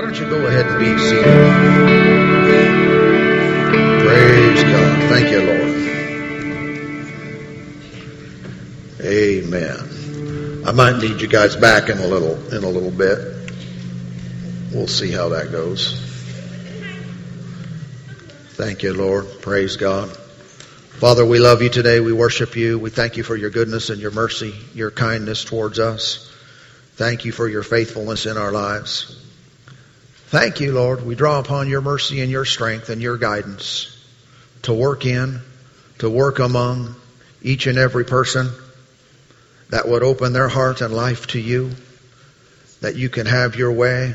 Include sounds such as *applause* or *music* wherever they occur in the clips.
Why don't you go ahead and be seated? Praise God. Thank you, Lord. Amen. I might need you guys back in a little in a little bit. We'll see how that goes. Thank you, Lord. Praise God. Father, we love you today. We worship you. We thank you for your goodness and your mercy, your kindness towards us. Thank you for your faithfulness in our lives. Thank you, Lord. We draw upon your mercy and your strength and your guidance to work in, to work among each and every person that would open their heart and life to you, that you can have your way,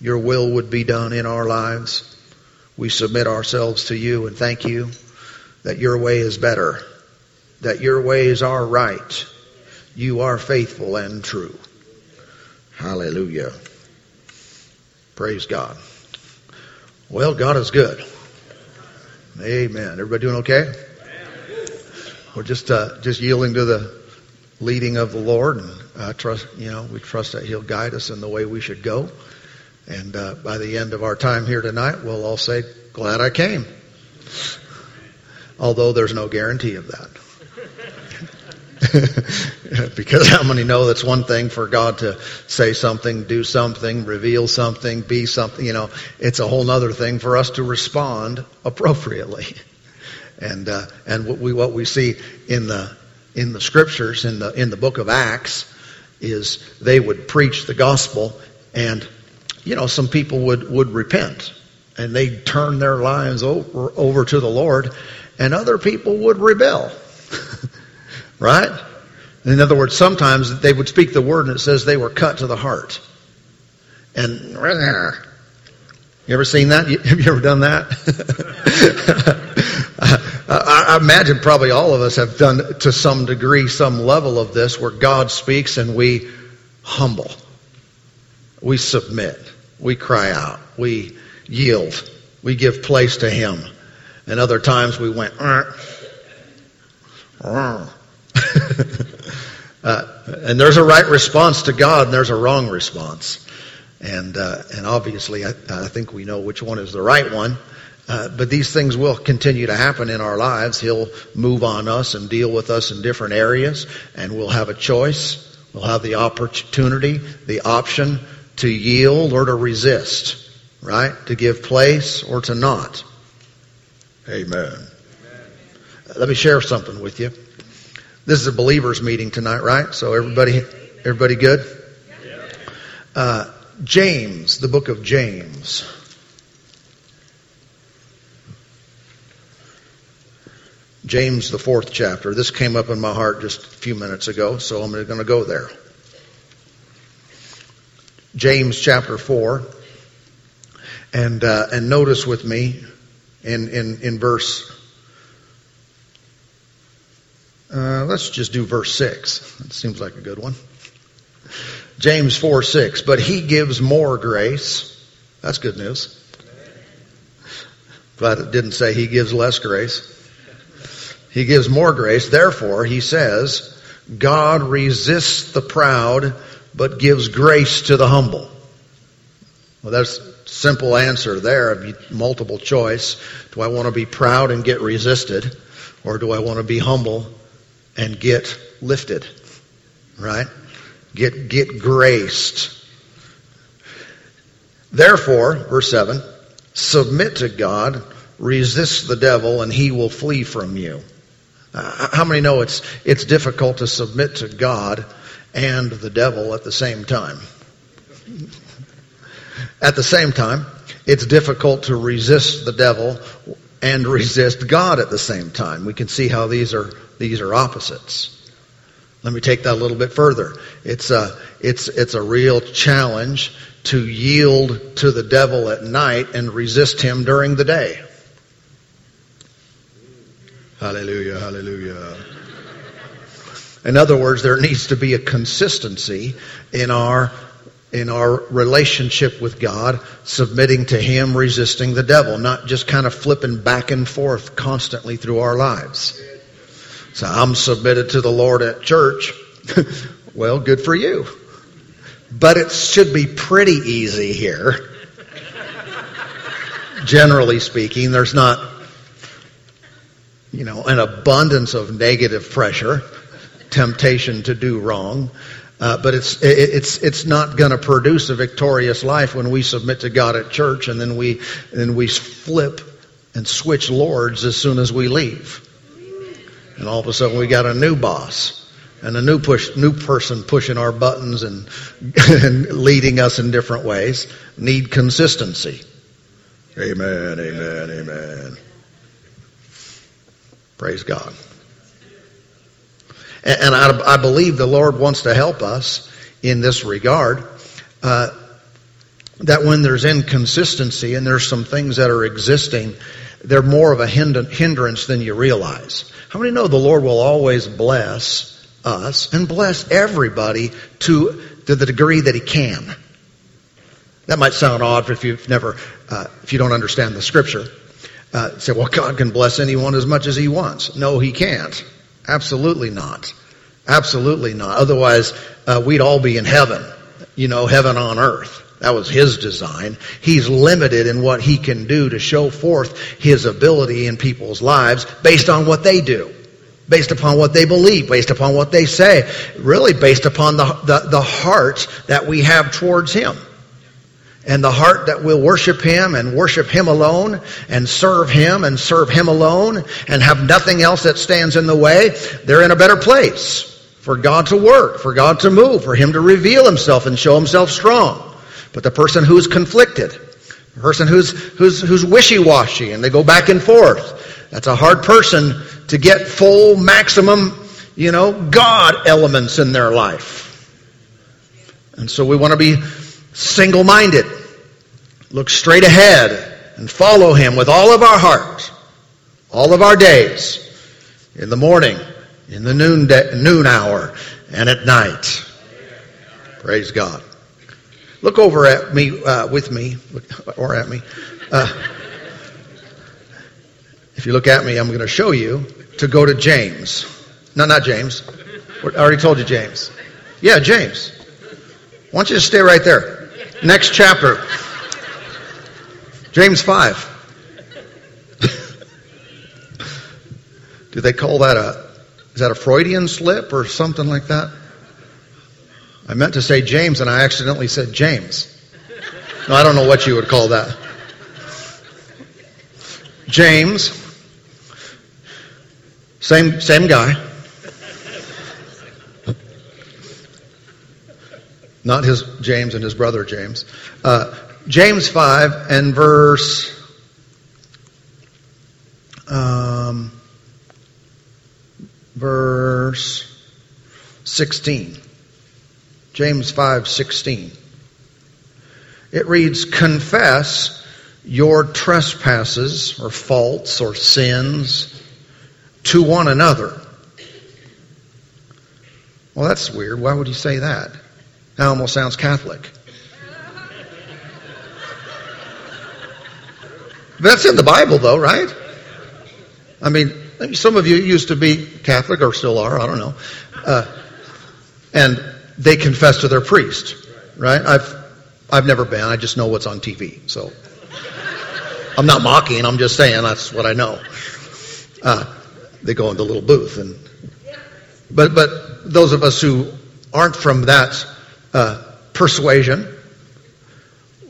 your will would be done in our lives. We submit ourselves to you and thank you that your way is better, that your ways are right. You are faithful and true. Hallelujah. Praise God. Well, God is good. Amen. Everybody doing okay? We're just uh, just yielding to the leading of the Lord, and uh, trust. You know, we trust that He'll guide us in the way we should go. And uh, by the end of our time here tonight, we'll all say, "Glad I came." Although there's no guarantee of that. *laughs* because how many know that's one thing for God to say something, do something, reveal something, be something, you know, it's a whole other thing for us to respond appropriately. *laughs* And, uh, and what we, what we see in the, in the scriptures, in the, in the book of Acts, is they would preach the gospel and, you know, some people would, would repent and they'd turn their lives over, over to the Lord and other people would rebel. *laughs* right? In other words, sometimes they would speak the word and it says they were cut to the heart. And you ever seen that? *laughs* Have you ever done that? *laughs* I imagine probably all of us have done to some degree some level of this where God speaks and we humble. We submit. We cry out. We yield. We give place to Him. And other times we went, uh, uh. *laughs* uh, and there's a right response to God and there's a wrong response. And, uh, and obviously I, I, think we know which one is the right one. Uh, but these things will continue to happen in our lives. He'll move on us and deal with us in different areas and we'll have a choice. We'll have the opportunity, the option to yield or to resist, right? To give place or to not. Amen. Amen. Let me share something with you. This is a believers meeting tonight, right? So everybody, everybody good? Uh, James, the book of James. James, the fourth chapter. This came up in my heart just a few minutes ago, so I'm going to go there. James chapter four, and uh, and notice with me in in in verse uh, let's just do verse 6. That seems like a good one. James 4 6. But he gives more grace. That's good news. But it didn't say he gives less grace. He gives more grace. Therefore, he says, God resists the proud, but gives grace to the humble. Well, that's simple answer there. Multiple choice. Do I want to be proud and get resisted? Or do I want to be humble and get lifted, right? Get, get graced. Therefore, verse 7, submit to God, resist the devil, and he will flee from you. Uh, how many know it's, it's difficult to submit to God and the devil at the same time? At the same time, it's difficult to resist the devil and resist God at the same time. We can see how these are these are opposites. Let me take that a little bit further. It's a, it's, it's a real challenge to yield to the devil at night and resist him during the day. Hallelujah, hallelujah. In other words, there needs to be a consistency in our in our relationship with God, submitting to Him, resisting the devil, not just kind of flipping back and forth constantly through our lives. So I'm submitted to the Lord at church. *laughs* well, good for you. But it should be pretty easy here *laughs* generally speaking. There's not, you know, an abundance of negative pressure, temptation to do wrong. Uh, but it's it's it's not going to produce a victorious life when we submit to God at church and then we then we flip and switch lords as soon as we leave, and all of a sudden we got a new boss and a new push, new person pushing our buttons and, *laughs* and leading us in different ways need consistency. Amen, amen, amen. Praise God. And, I, I, believe the Lord wants to help us in this regard. Uh, that when there's inconsistency and there's some things that are existing, they're more of a hindrance than you realize. How many know the Lord will always bless us and bless everybody to, to the degree that He can. That might sound odd if you've never, uh, if you don't understand the Scripture. Uh, say, well, God can bless anyone as much as He wants. No, He can't. Absolutely not. Absolutely not. Otherwise, uh, we'd all be in heaven. You know, heaven on earth. That was his design. He's limited in what he can do to show forth his ability in people's lives based on what they do based upon what they believe, based upon what they say, really based upon the, the, the, heart that we have towards Him. And the heart that will worship Him and worship Him alone and serve Him and serve Him alone and have nothing else that stands in the way, they're in a better place for God to work, for God to move, for Him to reveal Himself and show Himself strong. But the person who's conflicted, the person who's, who's, who's wishy-washy and they go back and forth, that's a hard person to get full, maximum, you know, God elements in their life. And so we want to be single minded, look straight ahead, and follow Him with all of our heart, all of our days, in the morning, in the noon, noon hour, and at night. Praise God. Look over at me, uh, with me, or at me. Uh, if you look at me, I'm going to show you to go to James. No, not James. I already told you James. Yeah, James. Why don't you just stay right there? Next chapter. James 5. Do they call that a, is that a Freudian slip or something like that? I meant to say James and I accidentally said James. No, I don't know what you would call that. James same, same guy. Not his James and his brother James. Uh, James 5 and verse um, verse 16. James 5 16. It reads, Confess your trespasses or faults or sins to one another. Well, that's weird. Why would he say that? That almost sounds Catholic. That's in the Bible, though, right? I mean, some of you used to be Catholic or still are, I don't know. Uh, and they confess to their priest, right? I've, I've never been. I just know what's on TV. So I'm not mocking. I'm just saying that's what I know. Uh, they go in the little booth and but but those of us who aren't from that uh, persuasion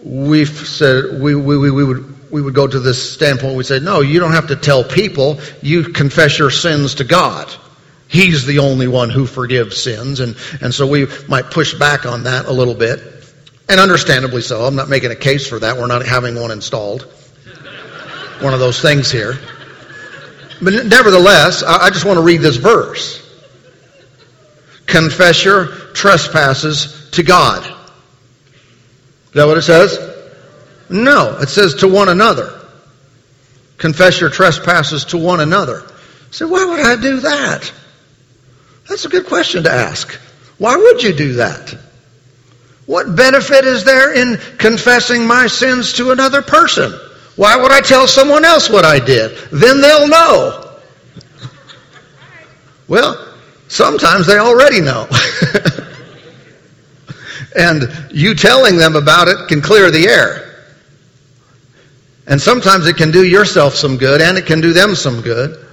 we've said we, we, we, we would we would go to this standpoint we say no you don't have to tell people. You confess your sins to god. He's the only one who forgives sins. And and so we might push back on that a little bit. And understandably so. I'm not making a case for that. We're not having one installed. One of those things here. But nevertheless, I just want to read this verse. Confess your trespasses to God. Is that what it says? No, it says to one another. Confess your trespasses to one another. So why would I do that? That's a good question to ask. Why would you do that? What benefit is there in confessing my sins to another person? Why would I tell someone else what I did? Then they'll know. Well, sometimes they already know. *laughs* and you telling them about it can clear the air. And sometimes it can do yourself some good and it can do them some good.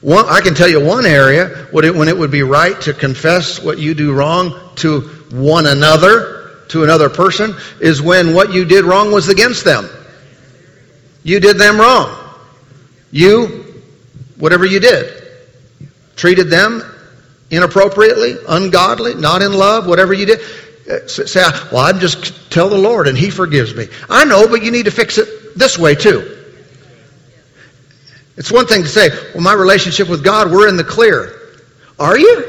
One, I can tell you one area when it would be right to confess what you do wrong to one another, to another person, is when what you did wrong was against them. You did them wrong. You, whatever you did, treated them inappropriately, ungodly, not in love, whatever you did. Uh, say, well, I'm just tell the Lord and He forgives me. I know, but you need to fix it this way too. It's one thing to say, well, my relationship with God, we're in the clear. Are you?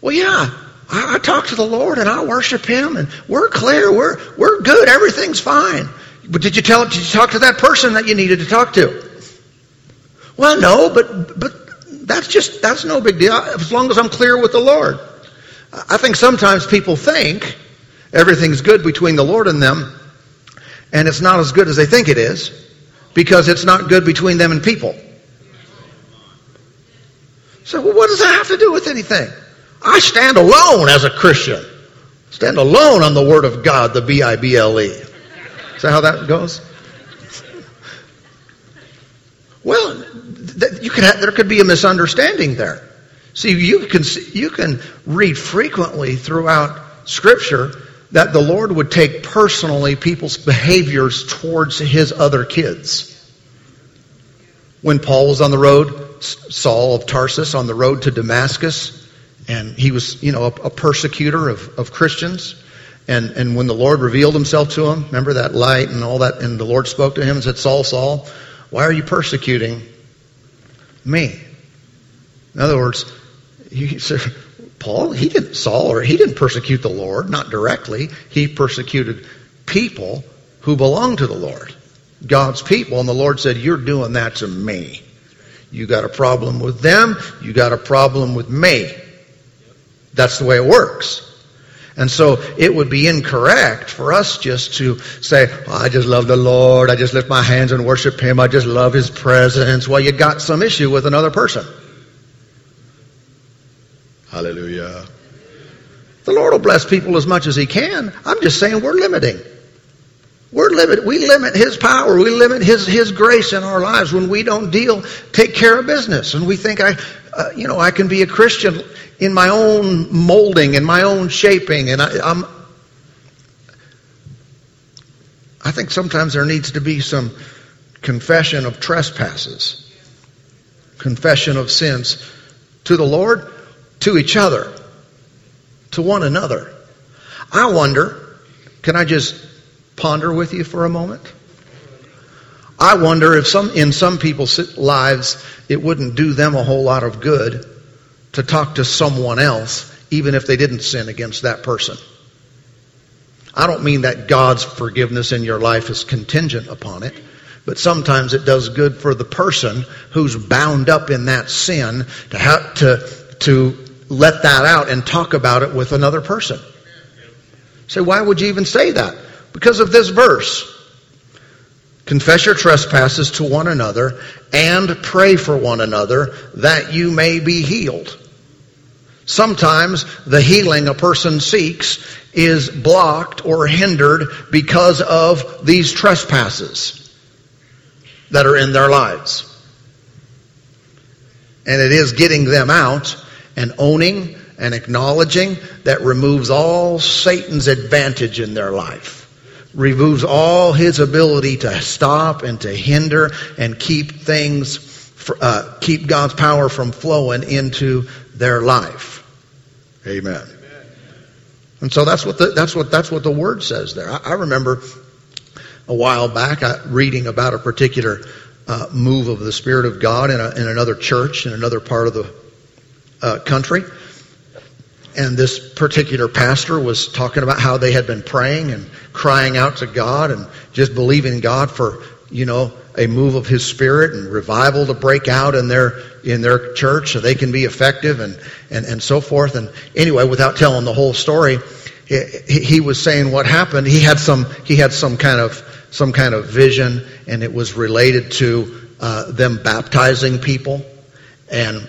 Well, yeah. I, I talk to the Lord and I worship Him and we're clear. We're, we're good. Everything's fine. But did you tell, did you talk to that person that you needed to talk to? Well, no, but, but that's just, that's no big deal. As long as I'm clear with the Lord. I think sometimes people think everything's good between the Lord and them and it's not as good as they think it is because it's not good between them and people. So well, what does that have to do with anything? I stand alone as a Christian. Stand alone on the Word of God, the B-I-B-L-E. Is that how that goes? Well, can have, there could be a misunderstanding there. See, you can, you can read frequently throughout Scripture that the Lord would take personally people's behaviors towards his other kids. When Paul was on the road, Saul of Tarsus on the road to Damascus, and he was, you know, a, a persecutor of, of Christians. And, and when the Lord revealed himself to him, remember that light and all that, and the Lord spoke to him and said, Saul, Saul, why are you persecuting me? In other words, he said, Paul, he didn't, Saul, or he didn't persecute the Lord, not directly. He persecuted people who belonged to the Lord, God's people. And the Lord said, You're doing that to me. You got a problem with them, you got a problem with me. That's the way it works. And so it would be incorrect for us just to say, oh, I just love the Lord. I just lift my hands and worship Him. I just love His presence. Well, you got some issue with another person. Hallelujah. The Lord will bless people as much as He can. I'm just saying we're limiting. We're limit. We limit His power. We limit His His grace in our lives when we don't deal, take care of business, and we think I, uh, you know, I can be a Christian in my own molding, in my own shaping, and I, I'm. I think sometimes there needs to be some confession of trespasses, confession of sins to the Lord to each other, to one another. I wonder, can I just ponder with you for a moment? I wonder if some, in some people's lives, it wouldn't do them a whole lot of good to talk to someone else, even if they didn't sin against that person. I don't mean that God's forgiveness in your life is contingent upon it, but sometimes it does good for the person who's bound up in that sin to have to, to let that out and talk about it with another person. Say, why would you even say that? Because of this verse. Confess your trespasses to one another and pray for one another that you may be healed. Sometimes the healing a person seeks is blocked or hindered because of these trespasses that are in their lives. And it is getting them out and owning and acknowledging that removes all Satan's advantage in their life. Removes all his ability to stop and to hinder and keep things, uh, keep God's power from flowing into their life. Amen. And so that's what the, that's what that's what the word says there. I, I remember a while back I, reading about a particular uh, move of the Spirit of God in, a, in another church in another part of the uh, country. And this particular pastor was talking about how they had been praying and crying out to God and just believing God for, you know, a move of His Spirit and revival to break out in their in their church so they can be effective and and, and so forth. And anyway, without telling the whole story, he, he was saying what happened. He had some he had some kind of some kind of vision, and it was related to uh, them baptizing people and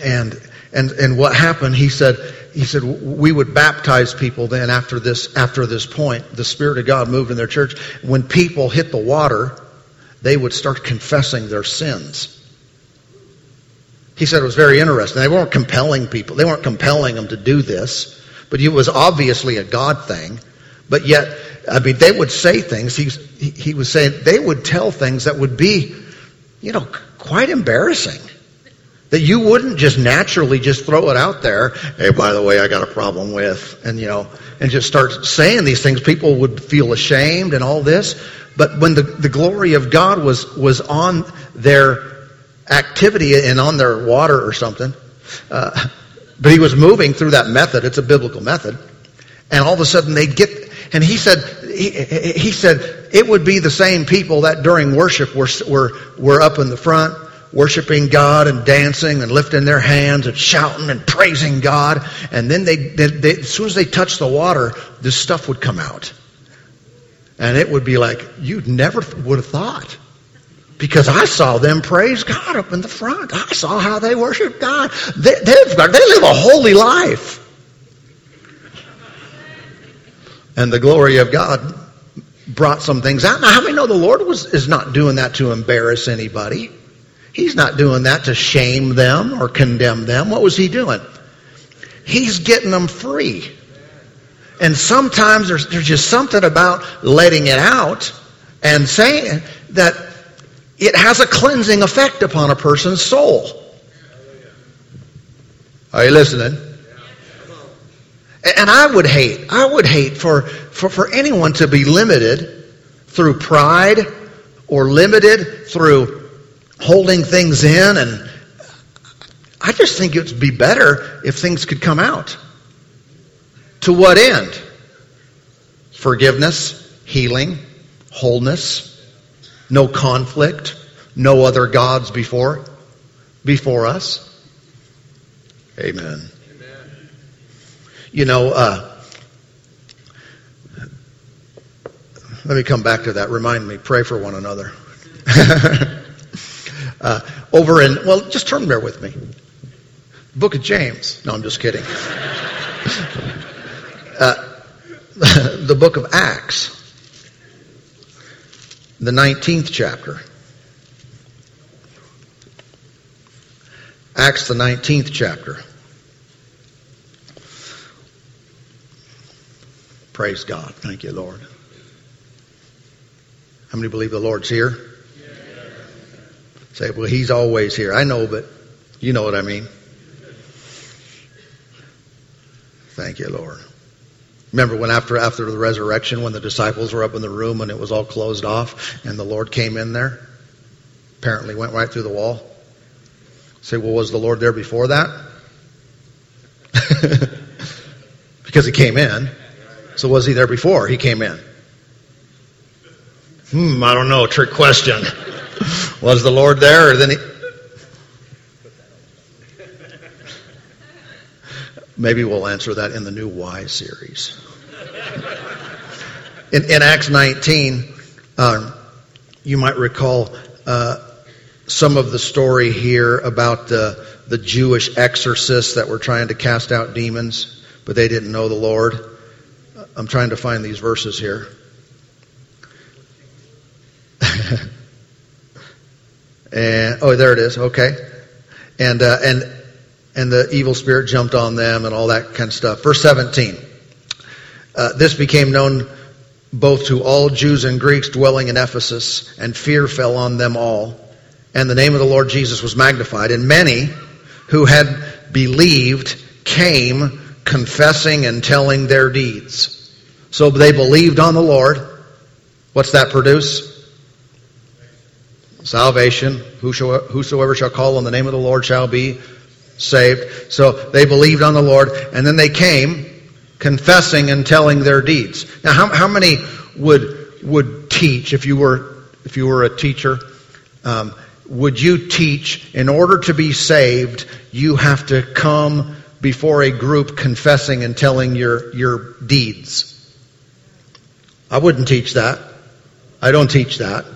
and and and what happened? He said he said we would baptize people then after this after this point. The Spirit of God moved in their church. When people hit the water, they would start confessing their sins. He said it was very interesting. They weren't compelling people. They weren't compelling them to do this, but it was obviously a God thing. But yet, I mean, they would say things. He, he was saying they would tell things that would be, you know, quite embarrassing. That you wouldn't just naturally just throw it out there. Hey, by the way, I got a problem with, and you know, and just start saying these things. People would feel ashamed and all this. But when the, the glory of God was, was on their activity and on their water or something, uh, but he was moving through that method. It's a biblical method. And all of a sudden they'd get, and he said, he, he said, it would be the same people that during worship were, were, were up in the front worshiping God and dancing and lifting their hands and shouting and praising God. And then they, they, they, as soon as they touched the water, this stuff would come out. And it would be like, you never would have thought. Because I saw them praise God up in the front. I saw how they worship God. They, they've got, they live a holy life. And the glory of God brought some things out. Now, how many know the Lord was, is not doing that to embarrass anybody? He's not doing that to shame them or condemn them. What was he doing? He's getting them free. And sometimes there's, there's just something about letting it out and saying that it has a cleansing effect upon a person's soul. Are you listening? And I would hate, I would hate for, for, for anyone to be limited through pride or limited through holding things in and I just think it would be better if things could come out. To what end? Forgiveness, healing, wholeness, no conflict, no other gods before before us. Amen. Amen. You know, uh, let me come back to that. Remind me, pray for one another. *laughs* uh, over in, well, just turn there with me. Book of James. No, I'm just kidding. *laughs* uh, *laughs* the book of Acts, the 19th chapter. Acts, the 19th chapter. Praise God. Thank you, Lord. How many believe the Lord's here? Say, well, he's always here. I know, but you know what I mean. Thank you, Lord. Remember when after after the resurrection, when the disciples were up in the room and it was all closed off, and the Lord came in there? Apparently went right through the wall. Say, well, was the Lord there before that? *laughs* because he came in. So was he there before he came in? Hmm, I don't know. Trick question. *laughs* Was the Lord there, or then he? Maybe we'll answer that in the new Why series. In, in Acts 19, uh, you might recall uh, some of the story here about the, the Jewish exorcists that were trying to cast out demons, but they didn't know the Lord. I'm trying to find these verses here. And oh, there it is. Okay, and uh, and and the evil spirit jumped on them and all that kind of stuff. Verse 17. Uh, this became known both to all Jews and Greeks dwelling in Ephesus, and fear fell on them all. And the name of the Lord Jesus was magnified, and many who had believed came confessing and telling their deeds. So they believed on the Lord. What's that produce? Salvation. Whosoever shall call on the name of the Lord shall be saved. So they believed on the Lord, and then they came confessing and telling their deeds. Now, how, how many would would teach if you were if you were a teacher? Um, would you teach in order to be saved? You have to come before a group confessing and telling your your deeds. I wouldn't teach that. I don't teach that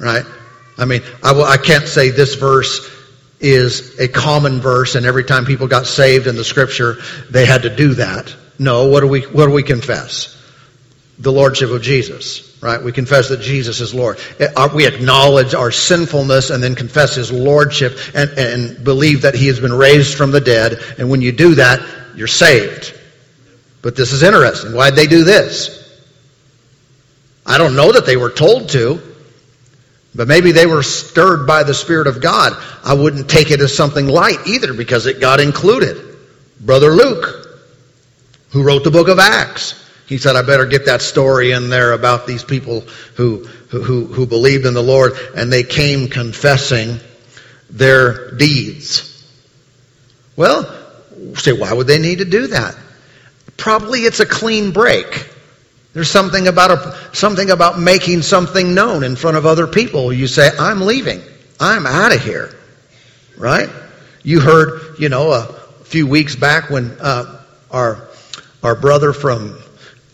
right? I mean, I, can't say this verse is a common verse and every time people got saved in the scripture, they had to do that. No, what do we, what do we confess? The Lordship of Jesus, right? We confess that Jesus is Lord. Uh, we acknowledge our sinfulness and then confess His Lordship and, and believe that He has been raised from the dead. And when you do that, you're saved. But this is interesting. Why'd they do this? I don't know that they were told to. But maybe they were stirred by the Spirit of God. I wouldn't take it as something light either because it got included. Brother Luke, who wrote the book of Acts, he said, I better get that story in there about these people who, who, who believed in the Lord and they came confessing their deeds. Well, say, why would they need to do that? Probably it's a clean break. There's something about a, something about making something known in front of other people. You say, I'm leaving. I'm out of here. Right? You heard, you know, a few weeks back when uh, our our brother from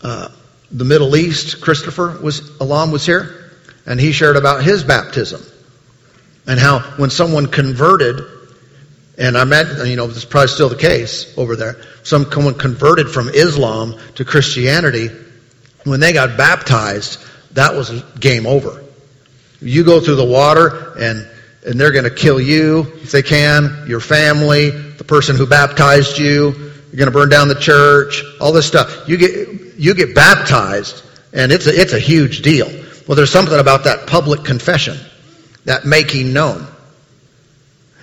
uh, the Middle East, Christopher was Alam was here, and he shared about his baptism and how when someone converted, and I imagine, you know, this is probably still the case over there. Someone converted from Islam to Christianity when they got baptized, that was game over. You go through the water and and they're going to kill you if they can, your family, the person who baptized you. You're going to burn down the church, all this stuff. You get you get baptized, and it's a, it's a huge deal. Well, there's something about that public confession, that making known.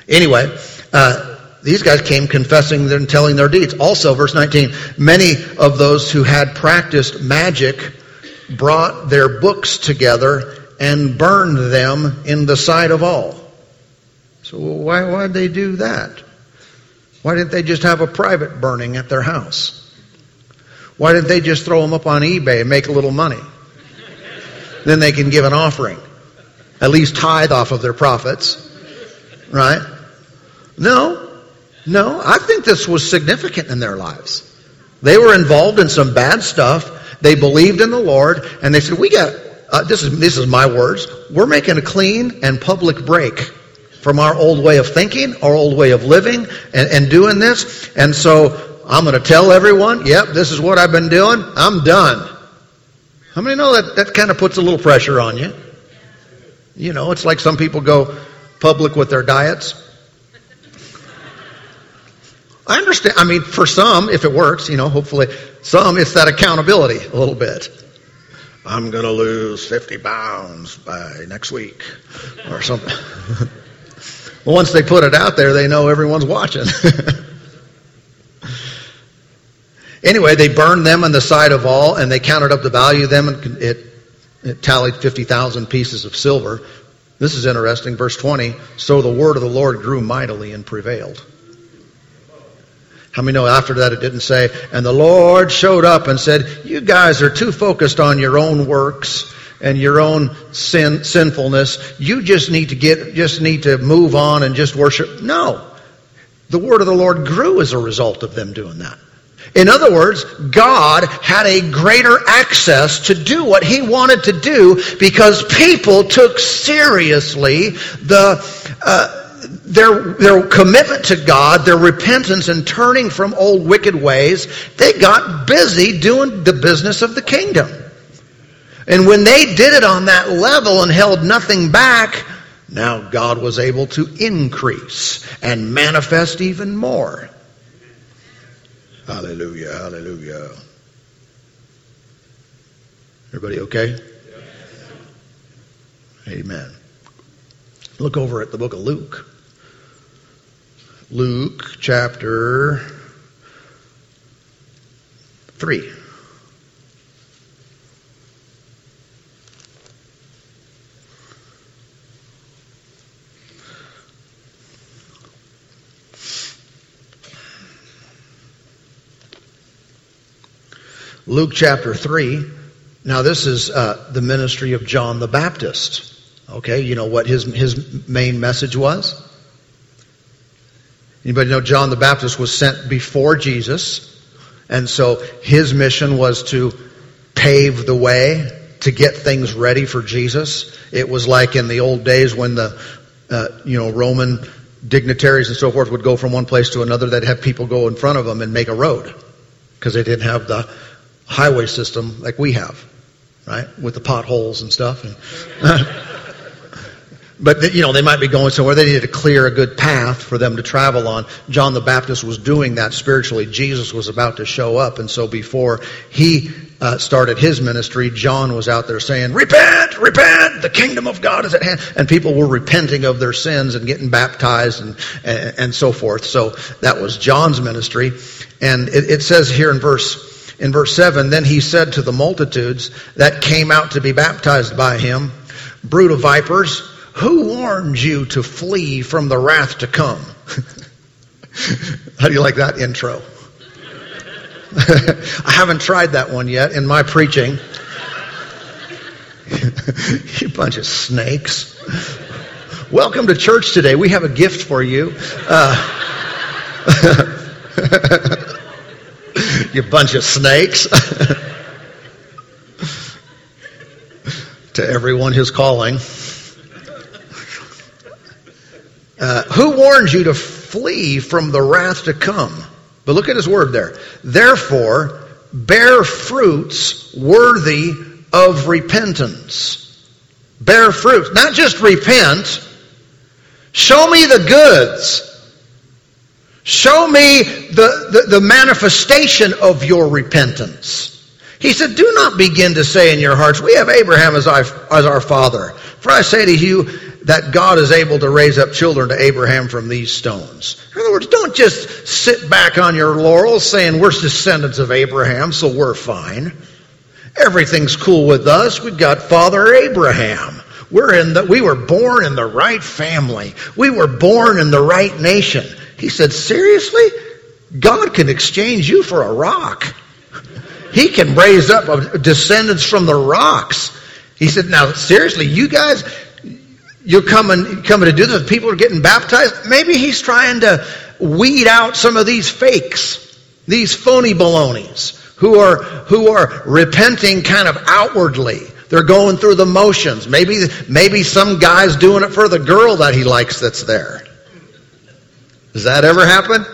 Anyway, uh, these guys came confessing and telling their deeds. Also, verse 19, many of those who had practiced magic brought their books together and burned them in the sight of all. So why why did they do that? Why didn't they just have a private burning at their house? Why didn't they just throw them up on eBay and make a little money? then they can give an offering. At least tithe off of their profits. Right? No. No, I think this was significant in their lives. They were involved in some bad stuff. They believed in the Lord, and they said, "We got uh, this is this is my words. We're making a clean and public break from our old way of thinking, our old way of living, and, and doing this. And so I'm going to tell everyone, yep, this is what I've been doing. I'm done. How many know that that kind of puts a little pressure on you? You know, it's like some people go public with their diets. I understand. I mean, for some, if it works, you know, hopefully, some, it's that accountability a little bit. I'm going to lose 50 pounds by next week or something. well, *laughs* once they put it out there, they know everyone's watching. *laughs* anyway, they burned them on the side of all, and they counted up the value of them, and it, it tallied 50,000 pieces of silver. This is interesting. Verse 20. So the word of the Lord grew mightily and prevailed. How many know after that it didn't say, and the Lord showed up and said, you guys are too focused on your own works and your own sin, sinfulness. You just need to get, just need to move on and just worship. No. The word of the Lord grew as a result of them doing that. In other words, God had a greater access to do what He wanted to do because people took seriously the, uh, their, their commitment to God, their repentance and turning from old wicked ways, they got busy doing the business of the kingdom. And when they did it on that level and held nothing back, now God was able to increase and manifest even more. Hallelujah, hallelujah. Everybody okay? Amen. Look over at the book of Luke. Luke chapter 3. Luke chapter 3. Now, this is uh, the ministry of John the Baptist. Okay, you know what his, his main message was? Anybody know John the Baptist was sent before Jesus? And so his mission was to pave the way to get things ready for Jesus. It was like in the old days when the, uh, you know, Roman dignitaries and so forth would go from one place to another, they'd have people go in front of them and make a road because they didn't have the highway system like we have, right? With the potholes and stuff. And *laughs* *laughs* but you know they might be going somewhere. They needed to clear a good path for them to travel on. John the baptist was doing that spiritually. Jesus was about to show up. And so before he uh, started his ministry john was out there saying repent repent. The kingdom of god is at hand. And people were repenting of their sins and getting baptized and and, and so forth. So that was john's ministry. And it, it says here in verse in verse 7 then he said to the multitudes that came out to be baptized by him brood of vipers who warned you to flee from the wrath to come? *laughs* How do you like that intro? *laughs* I haven't tried that one yet in my preaching. *laughs* you bunch of snakes. Welcome to church today. We have a gift for you. Uh, you bunch of snakes. to everyone who's calling. Uh, who warns you to flee from the wrath to come? But look at his word there. Therefore, bear fruits worthy of repentance. Bear fruits. Not just repent. Show me the goods. Show me the, the, the manifestation of your repentance. He said, Do not begin to say in your hearts, We have Abraham as as our father. For I say to you that God is able to raise up children to Abraham from these stones. In other words, don't just sit back on your laurels saying we're descendants of Abraham, so we're fine. Everything's cool with us. We've got Father Abraham. We're in the, we were born in the right family. We were born in the right nation. He said, seriously? God can exchange you for a rock. He can raise up descendants from the rocks. He said, now seriously, you guys, you're coming, coming to do this. People are getting baptized. Maybe he's trying to weed out some of these fakes, these phony balonies who are, who are repenting kind of outwardly. They're going through the motions. Maybe, maybe some guy's doing it for the girl that he likes that's there. Does that ever happen?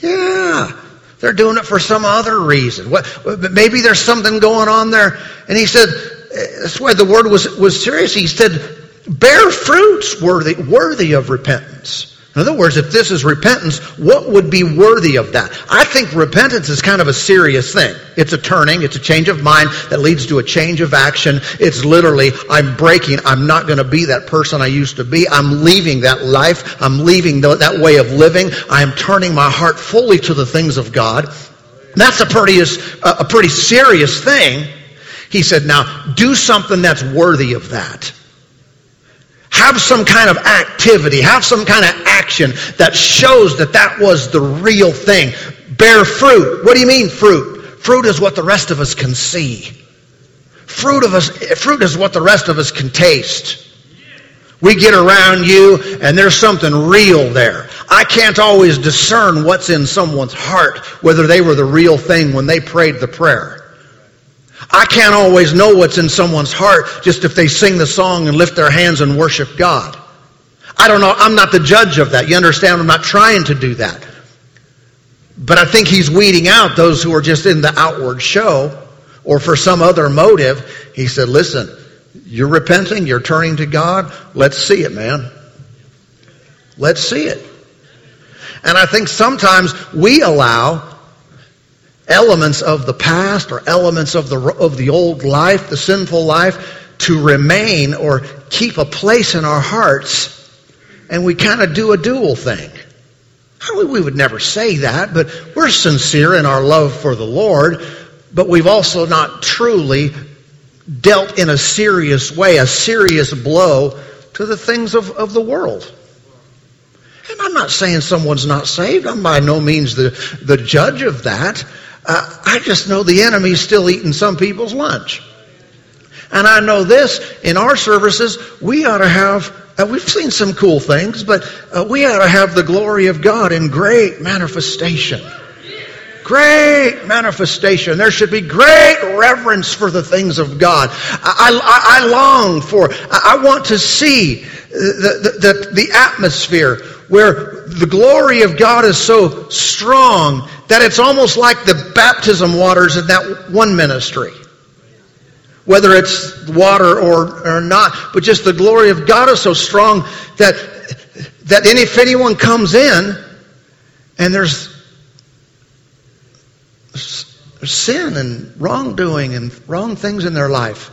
Yeah. They're doing it for some other reason. What, maybe there's something going on there. And he said, eh, that's why the word was, was serious. He said, bear fruits worthy, worthy of repentance. In other words, if this is repentance, what would be worthy of that? I think repentance is kind of a serious thing. It's a turning, it's a change of mind that leads to a change of action. It's literally, I'm breaking, I'm not going to be that person I used to be. I'm leaving that life, I'm leaving that way of living. I'm turning my heart fully to the things of God. That's a pretty, a pretty serious thing. He said, now do something that's worthy of that. Have some kind of activity, have some kind of action that shows that that was the real thing. Bear fruit. What do you mean fruit? Fruit is what the rest of us can see. Fruit of us, fruit is what the rest of us can taste. We get around you and there's something real there. I can't always discern what's in someone's heart, whether they were the real thing when they prayed the prayer. I can't always know what's in someone's heart just if they sing the song and lift their hands and worship God. I don't know. I'm not the judge of that. You understand? I'm not trying to do that. But I think he's weeding out those who are just in the outward show or for some other motive. He said, listen, you're repenting, you're turning to God. Let's see it, man. Let's see it. And I think sometimes we allow elements of the past or elements of the, of the old life, the sinful life, to remain or keep a place in our hearts, and we kind of do a dual thing. We would never say that, but we're sincere in our love for the Lord, but we've also not truly dealt in a serious way, a serious blow to the things of, of the world. And I'm not saying someone's not saved. I'm by no means the, the judge of that. Uh, I just know the enemy's still eating some people's lunch. And I know this, in our services, we ought to have, uh, we've seen some cool things, but uh, we ought to have the glory of God in great manifestation. Great manifestation. There should be great reverence for the things of God. I, I, I long for, I, I want to see the, the, the, the atmosphere where the glory of God is so strong that it's almost like the baptism waters in that one ministry. Whether it's water or, or not, but just the glory of God is so strong that, that if anyone comes in and there's sin and wrongdoing and wrong things in their life,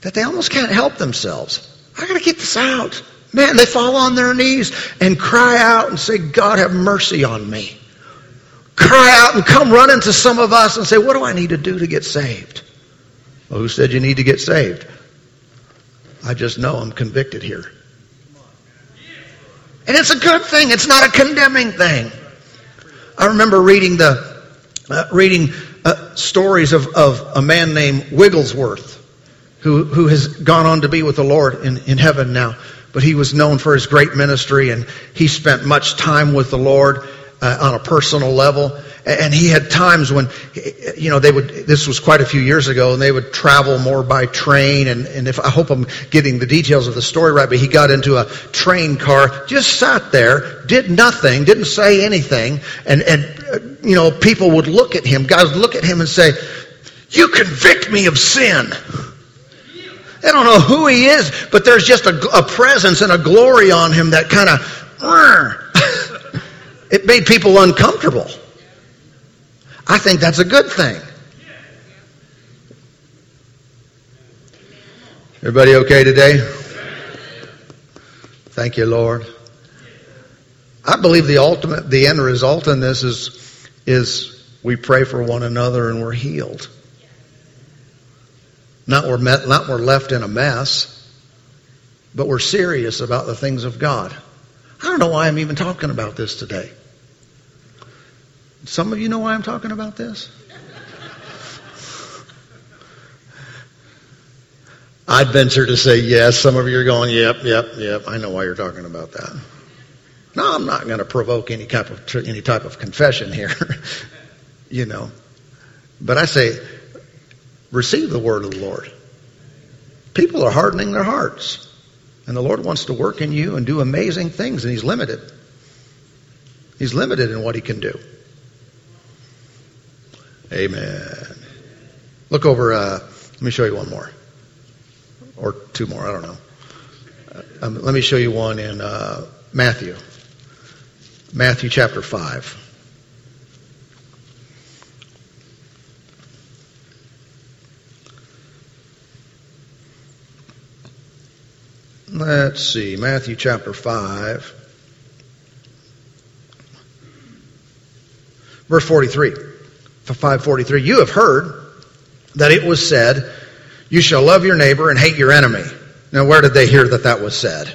that they almost can't help themselves. I got to get this out. Man, they fall on their knees and cry out and say, God, have mercy on me. Cry out and come running to some of us and say, What do I need to do to get saved? Well, who said you need to get saved? I just know I'm convicted here. And it's a good thing. It's not a condemning thing. I remember reading the uh, reading uh, stories of, of a man named Wigglesworth who, who has gone on to be with the Lord in, in heaven now. But he was known for his great ministry and he spent much time with the Lord uh, on a personal level. And he had times when, you know, they would, this was quite a few years ago, and they would travel more by train. And, and if, I hope I'm getting the details of the story right, but he got into a train car, just sat there, did nothing, didn't say anything. And, and, uh, you know, people would look at him, guys would look at him and say, you convict me of sin. They don't know who he is, but there's just a, a presence and a glory on him that kind of, *laughs* it made people uncomfortable. I think that's a good thing. Everybody okay today? Thank you, Lord. I believe the ultimate, the end result in this is, is we pray for one another and we're healed. Not we're, met, not we're left in a mess, but we're serious about the things of God. I don't know why I'm even talking about this today. Some of you know why I'm talking about this? I'd venture to say yes. Some of you are going, yep, yep, yep. I know why you're talking about that. No, I'm not going to provoke any type of any type of confession here, *laughs* you know. But I say, receive the word of the Lord. People are hardening their hearts, and the Lord wants to work in you and do amazing things, and He's limited. He's limited in what He can do. Amen. Look over, uh, let me show you one more. Or two more, I don't know. Uh, um, let me show you one in uh, Matthew. Matthew chapter 5. Let's see, Matthew chapter 5. Verse 43. 543, you have heard that it was said, you shall love your neighbor and hate your enemy. Now, where did they hear that that was said?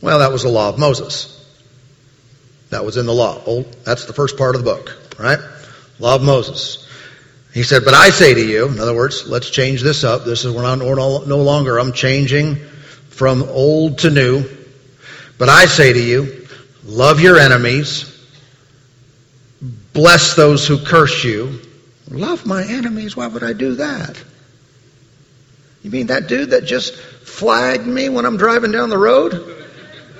Well, that was the law of Moses. That was in the law. Old, that's the first part of the book, right? Law of Moses. He said, but I say to you, in other words, let's change this up. This is no, no longer, I'm changing from old to new. But I say to you, love your enemies, Bless those who curse you. Love my enemies. Why would I do that? You mean that dude that just flagged me when I'm driving down the road?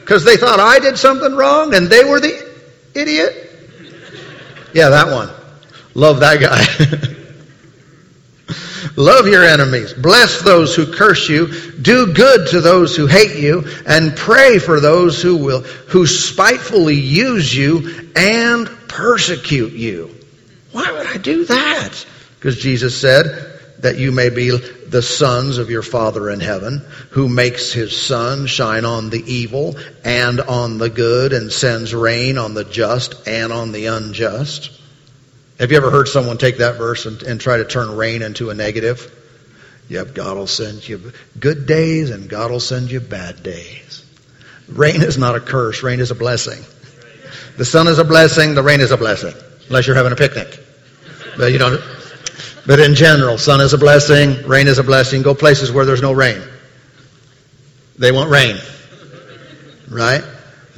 Because they thought I did something wrong and they were the idiot? Yeah, that one. Love that guy. *laughs* Love your enemies. Bless those who curse you. Do good to those who hate you. And pray for those who will, who spitefully use you and persecute you. Why would I do that? Because Jesus said that you may be the sons of your Father in heaven, who makes his sun shine on the evil and on the good and sends rain on the just and on the unjust. Have you ever heard someone take that verse and, and try to turn rain into a negative? Yep, God will send you good days and God will send you bad days. Rain is not a curse, rain is a blessing. The sun is a blessing, the rain is a blessing, unless you're having a picnic. But you know, but in general, sun is a blessing, rain is a blessing. Go places where there's no rain. They want rain. Right?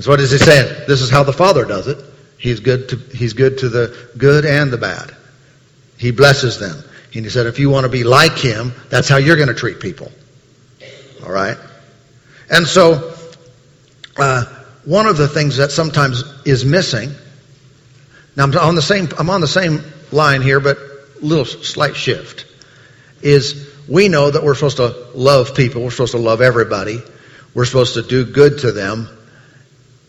So what is he saying? This is how the Father does it. He's good to, he's good to the good and the bad. He blesses them. And he said, if you want to be like him, that's how you're going to treat people. All right? And so, uh, one of the things that sometimes is missing. Now I'm on the same I'm on the same line here, but a little slight shift. Is we know that we're supposed to love people. We're supposed to love everybody. We're supposed to do good to them.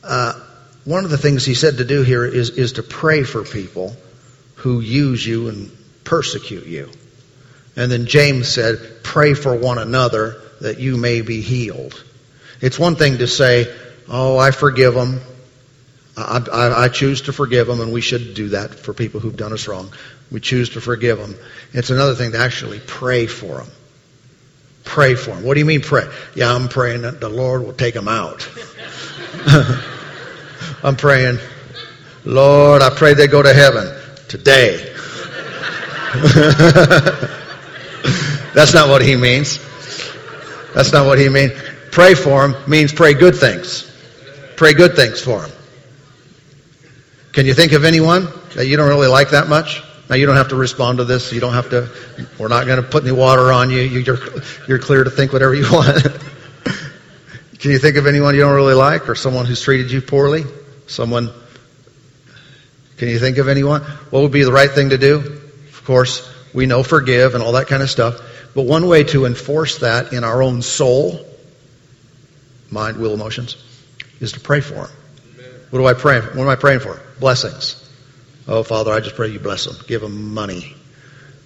Uh, one of the things he said to do here is, is to pray for people who use you and persecute you. And then James said, pray for one another that you may be healed. It's one thing to say, oh, I forgive them. I, I, I, choose to forgive them, and we should do that for people who've done us wrong. We choose to forgive them. It's another thing to actually pray for them. Pray for them. What do you mean pray? Yeah, I'm praying that the Lord will take them out. *laughs* I'm praying, Lord, I pray they go to heaven today. *laughs* That's not what he means. That's not what he means. Pray for him means pray good things. Pray good things for him. Can you think of anyone that you don't really like that much? Now you don't have to respond to this. You don't have to. We're not going to put any water on you. You're you're clear to think whatever you *laughs* want. Can you think of anyone you don't really like, or someone who's treated you poorly? Someone. Can you think of anyone? What would be the right thing to do? Of course, we know forgive and all that kind of stuff. But one way to enforce that in our own soul, mind, will, emotions, is to pray for them. What do I pray? What am I praying for? Blessings. Oh, Father, I just pray you bless them. Give them money.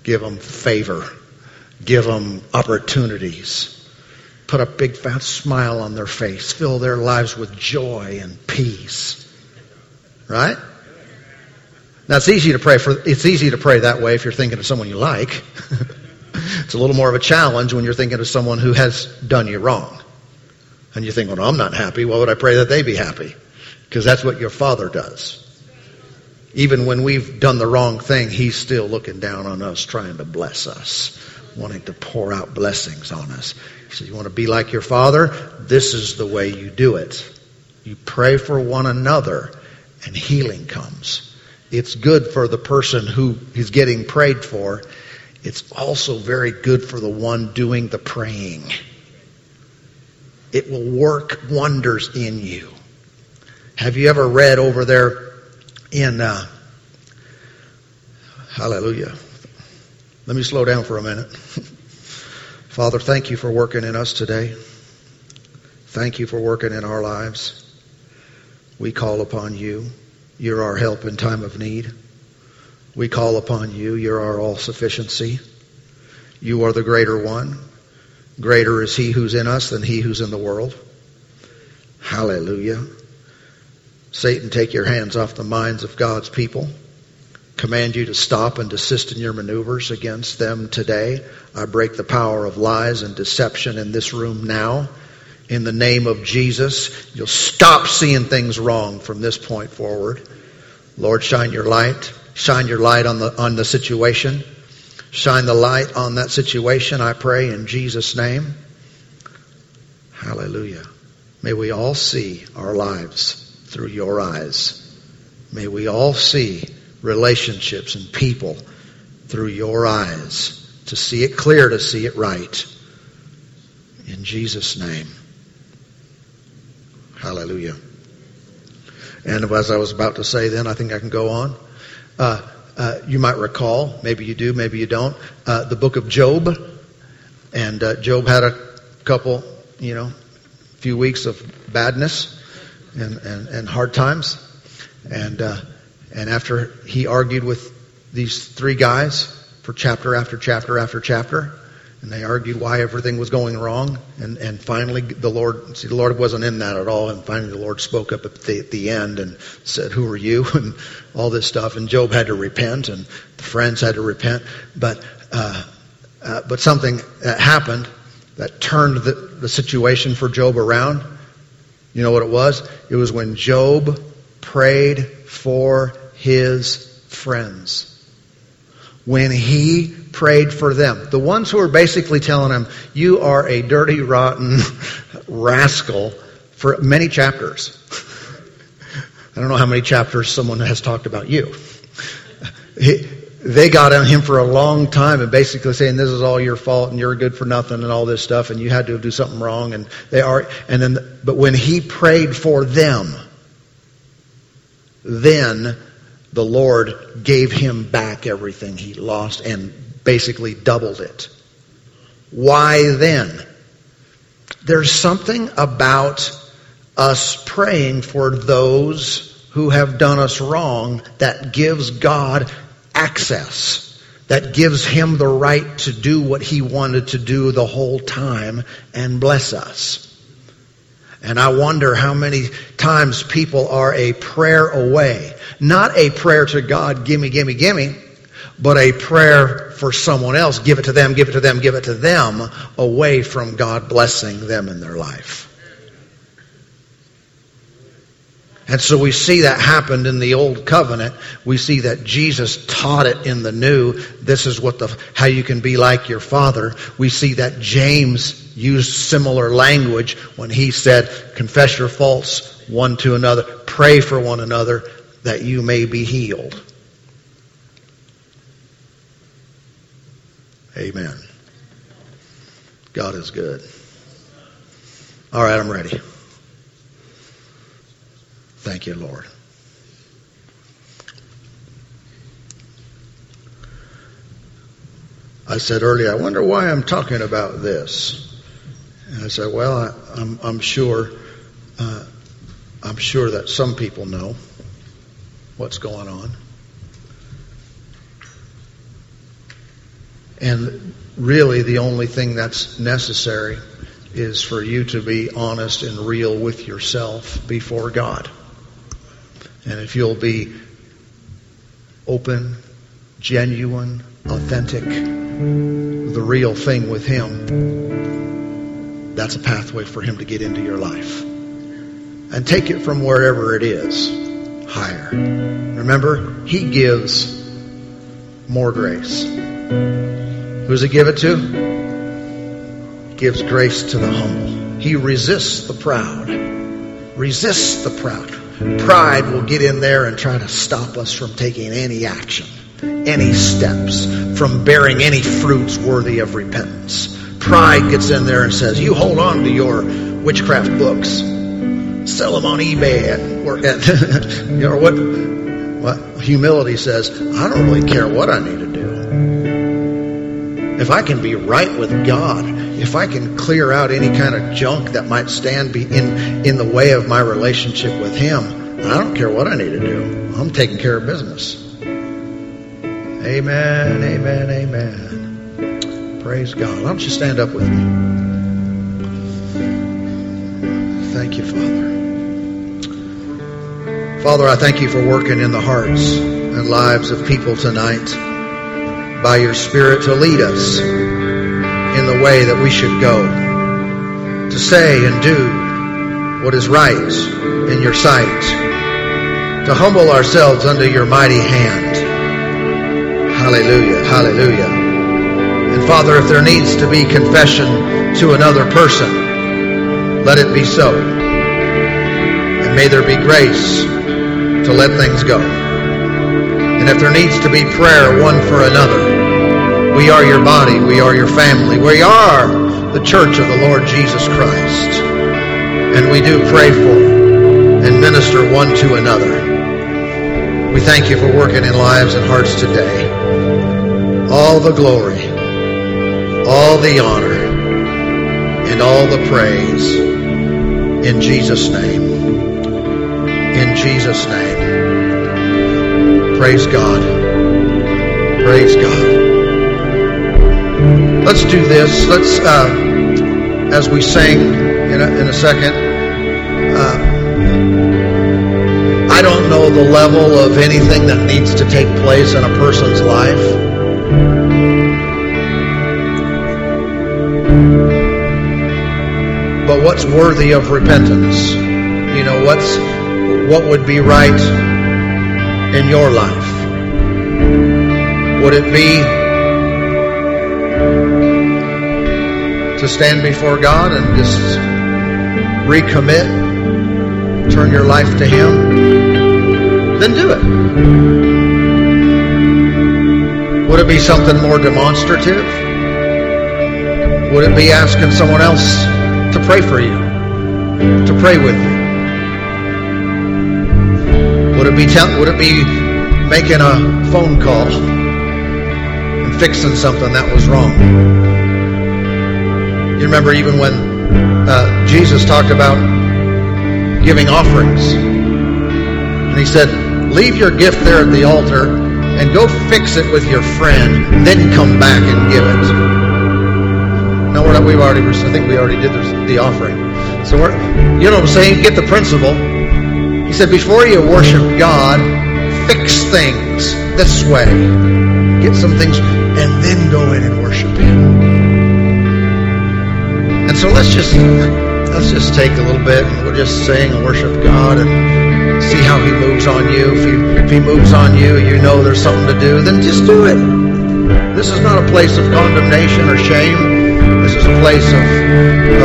Give them favor. Give them opportunities. Put a big fat smile on their face. Fill their lives with joy and peace. Right? Now it's easy to pray for, it's easy to pray that way if you're thinking of someone you like. *laughs* it's a little more of a challenge when you're thinking of someone who has done you wrong. And you think, well, I'm not happy. Why would I pray that they be happy? Because that's what your father does. Even when we've done the wrong thing, he's still looking down on us, trying to bless us, wanting to pour out blessings on us. He says, You want to be like your father? This is the way you do it. You pray for one another, and healing comes. It's good for the person who is getting prayed for. It's also very good for the one doing the praying. It will work wonders in you. Have you ever read over there in uh, Hallelujah? Let me slow down for a minute. *laughs* Father, thank you for working in us today. Thank you for working in our lives. We call upon you. You're our help in time of need. We call upon you. You're our all sufficiency. You are the greater one. Greater is he who's in us than he who's in the world. Hallelujah. Satan, take your hands off the minds of God's people. Command you to stop and desist in your maneuvers against them today. I break the power of lies and deception in this room now. In the name of Jesus, you'll stop seeing things wrong from this point forward. Lord, shine your light. Shine your light on the, on the situation. Shine the light on that situation, I pray, in Jesus' name. Hallelujah. May we all see our lives through your eyes. May we all see relationships and people through your eyes to see it clear, to see it right. In Jesus' name. Hallelujah. And as I was about to say then, I think I can go on. Uh, uh, you might recall, maybe you do, maybe you don't, uh, the book of Job. And uh, Job had a couple, you know, few weeks of badness and, and, and hard times. And, uh, and after he argued with these three guys for chapter after chapter after chapter, and they argued why everything was going wrong. And, and finally, the Lord, see, the Lord wasn't in that at all. And finally, the Lord spoke up at the, at the end and said, Who are you? *laughs* And all this stuff. And Job had to repent, and the friends had to repent. But, uh, uh, but something happened that turned the, the situation for Job around. You know what it was? It was when Job prayed for his friends. When he prayed for them. The ones who are basically telling him, you are a dirty, rotten *laughs* rascal for many chapters. I don't know how many chapters someone has talked about you. He, they got on him for a long time and basically saying this is all your fault and you're good for nothing and all this stuff and you had to do something wrong and they are and then but when he prayed for them then the Lord gave him back everything he lost and basically doubled it. Why then? There's something about us praying for those who have done us wrong that gives God access, that gives him the right to do what he wanted to do the whole time and bless us. And I wonder how many times people are a prayer away. Not a prayer to God, gimme, gimme, gimme, but a prayer for someone else. Give it to them, give it to them, give it to them, away from God blessing them in their life. And so we see that happened in the old covenant. We see that Jesus taught it in the new. This is what the, how you can be like your father. We see that James used similar language when he said, confess your faults one to another, pray for one another that you may be healed. Amen. God is good. All right, I'm ready. Thank you, Lord. I said earlier, I wonder why I'm talking about this. And I said, well, I, am I'm, I'm sure, uh, I'm sure that some people know what's going on. And really, the only thing that's necessary is for you to be honest and real with yourself before God. And if you'll be open, genuine, authentic, the real thing with Him, that's a pathway for Him to get into your life. And take it from wherever it is, higher. Remember, He gives more grace. Who's He give it to? He gives grace to the humble. He resists the proud. Resists the proud. Pride will get in there and try to stop us from taking any action, any steps, from bearing any fruits worthy of repentance. Pride gets in there and says, You hold on to your witchcraft books, sell them on eBay, *laughs* know, what, what humility says, I don't really care what I need to. If I can be right with God, if I can clear out any kind of junk that might stand in, in the way of my relationship with Him, I don't care what I need to do. I'm taking care of business. Amen, amen, amen. Praise God. Why don't you stand up with me? Thank you, Father. Father, I thank you for working in the hearts and lives of people tonight by your Spirit to lead us in the way that we should go, to say and do what is right in your sight, to humble ourselves under your mighty hand. Hallelujah, hallelujah. And Father, if there needs to be confession to another person, let it be so. And may there be grace to let things go. And if there needs to be prayer one for another, we are your body, we are your family, we are the church of the Lord Jesus Christ. And we do pray for and minister one to another. We thank you for working in lives and hearts today. All the glory, all the honor, and all the praise in Jesus' name. In Jesus' name. Praise God. Praise God. Let's do this. Let's, uh, as we sing in a, in a second, uh, I don't know the level of anything that needs to take place in a person's life. But what's worthy of repentance? You know, what's what would be right in your life? Would it be to stand before God and just recommit, turn your life to Him? Then do it. Would it be something more demonstrative? Would it be asking someone else to pray for you? To pray with you? Would it be tell, would it be making a phone call and fixing something that was wrong? You remember even when uh, Jesus talked about giving offerings, and he said, "Leave your gift there at the altar and go fix it with your friend, then come back and give it." No, we're not, we've already. I think we already did the, offering. So we're, you know what I'm saying? Get the principle. He said, before you worship God, fix things this way. Get some things, and then go in and worship Him. So let's just let's just take a little bit and we'll just sing and worship God and see how He moves on you. If you if He moves on you, you know there's something to do, then just do it. This is not a place of condemnation or shame. This is a place of,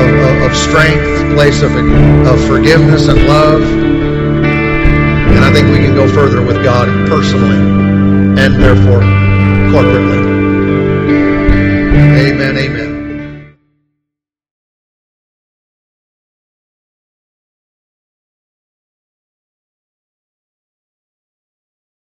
of, of strength, a place of, of forgiveness and love. And I think we can go further with God personally and therefore corporately.